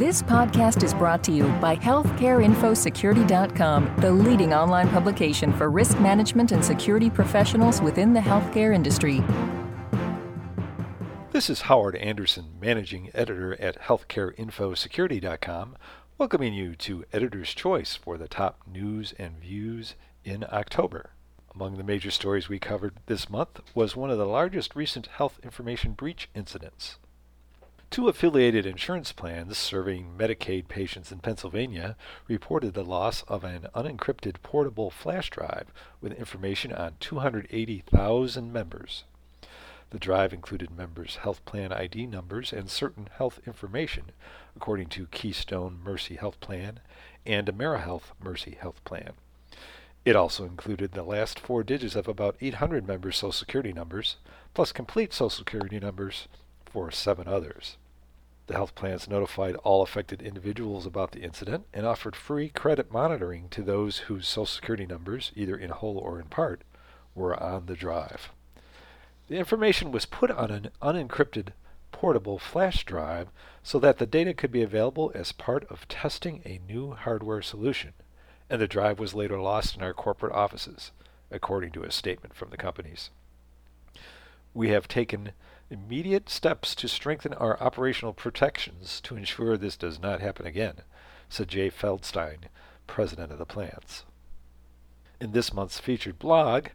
This podcast is brought to you by HealthcareInfoSecurity.com, the leading online publication for risk management and security professionals within the healthcare industry. This is Howard Anderson, managing editor at HealthcareInfoSecurity.com, welcoming you to Editor's Choice for the top news and views in October. Among the major stories we covered this month was one of the largest recent health information breach incidents. Two affiliated insurance plans serving Medicaid patients in Pennsylvania reported the loss of an unencrypted portable flash drive with information on 280,000 members. The drive included members' health plan ID numbers and certain health information, according to Keystone Mercy Health Plan and AmeriHealth Mercy Health Plan. It also included the last four digits of about 800 members' Social Security numbers, plus complete Social Security numbers for seven others. The health plans notified all affected individuals about the incident and offered free credit monitoring to those whose Social Security numbers, either in whole or in part, were on the drive. The information was put on an unencrypted portable flash drive so that the data could be available as part of testing a new hardware solution, and the drive was later lost in our corporate offices, according to a statement from the companies. We have taken immediate steps to strengthen our operational protections to ensure this does not happen again, said Jay Feldstein, president of the plants. In this month's featured blog,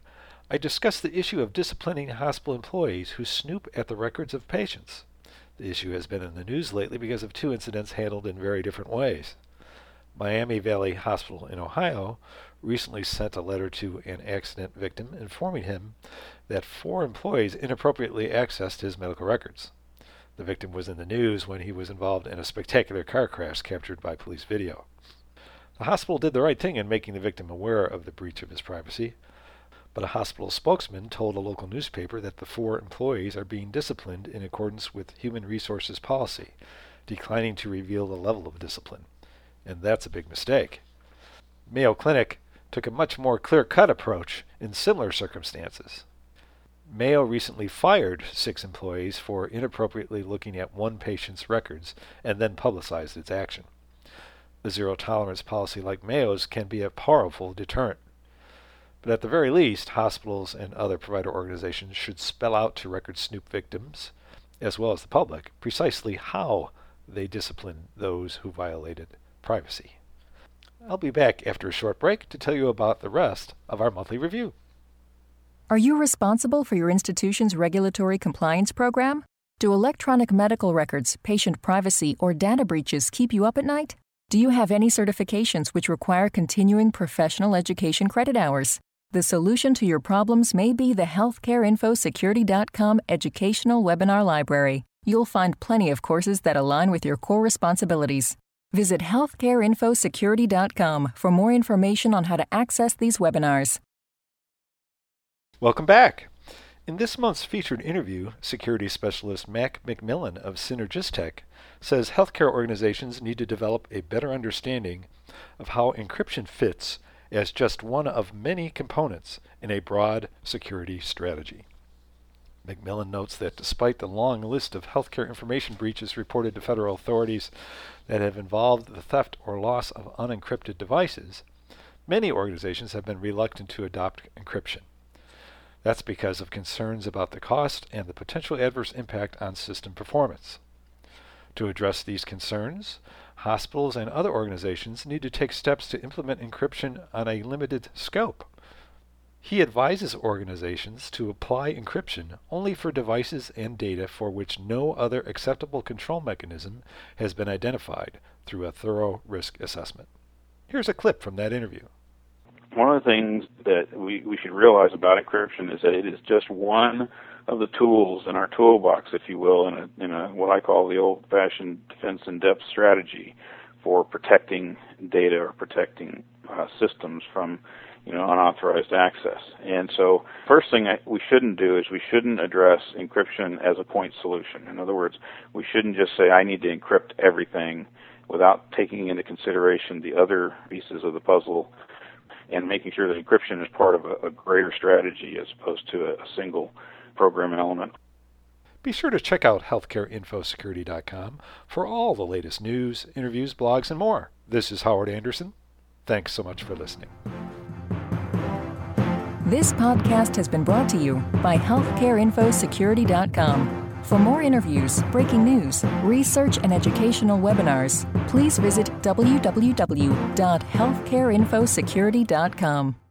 I discussed the issue of disciplining hospital employees who snoop at the records of patients. The issue has been in the news lately because of two incidents handled in very different ways. Miami Valley Hospital in Ohio recently sent a letter to an accident victim informing him that four employees inappropriately accessed his medical records. The victim was in the news when he was involved in a spectacular car crash captured by police video. The hospital did the right thing in making the victim aware of the breach of his privacy, but a hospital spokesman told a local newspaper that the four employees are being disciplined in accordance with human resources policy, declining to reveal the level of discipline. And that's a big mistake. Mayo Clinic took a much more clear cut approach in similar circumstances. Mayo recently fired six employees for inappropriately looking at one patient's records and then publicized its action. A zero tolerance policy like Mayo's can be a powerful deterrent. But at the very least, hospitals and other provider organizations should spell out to record snoop victims, as well as the public, precisely how they discipline those who violated privacy. I'll be back after a short break to tell you about the rest of our monthly review. Are you responsible for your institution's regulatory compliance program? Do electronic medical records, patient privacy, or data breaches keep you up at night? Do you have any certifications which require continuing professional education credit hours? The solution to your problems may be the healthcareinfosecurity.com educational webinar library. You'll find plenty of courses that align with your core responsibilities. Visit healthcareinfosecurity.com for more information on how to access these webinars. Welcome back. In this month's featured interview, security specialist Mac McMillan of CynergisTek says healthcare organizations need to develop a better understanding of how encryption fits as just one of many components in a broad security strategy. McMillan notes that despite the long list of healthcare information breaches reported to federal authorities that have involved the theft or loss of unencrypted devices, many organizations have been reluctant to adopt encryption. That's because of concerns about the cost and the potential adverse impact on system performance. To address these concerns, hospitals and other organizations need to take steps to implement encryption on a limited scope. He advises organizations to apply encryption only for devices and data for which no other acceptable control mechanism has been identified through a thorough risk assessment. Here's a clip from that interview. One of the things that we, we should realize about encryption is that it is just one of the tools in our toolbox, if you will, in a, in a what I call the old-fashioned defense in depth strategy for protecting data or protecting uh, systems from you know, unauthorized access. And so, first thing I, we shouldn't do is we shouldn't address encryption as a point solution. In other words, we shouldn't just say I need to encrypt everything without taking into consideration the other pieces of the puzzle and making sure that encryption is part of a, a greater strategy as opposed to a, a single program element. be sure to check out healthcareinfosecurity.com for all the latest news, interviews, blogs, and more. This is Howard Anderson. Thanks so much for listening. This podcast has been brought to you by healthcareinfosecurity.com. For more interviews, breaking news, research, and educational webinars, please visit www.healthcareinfosecurity.com.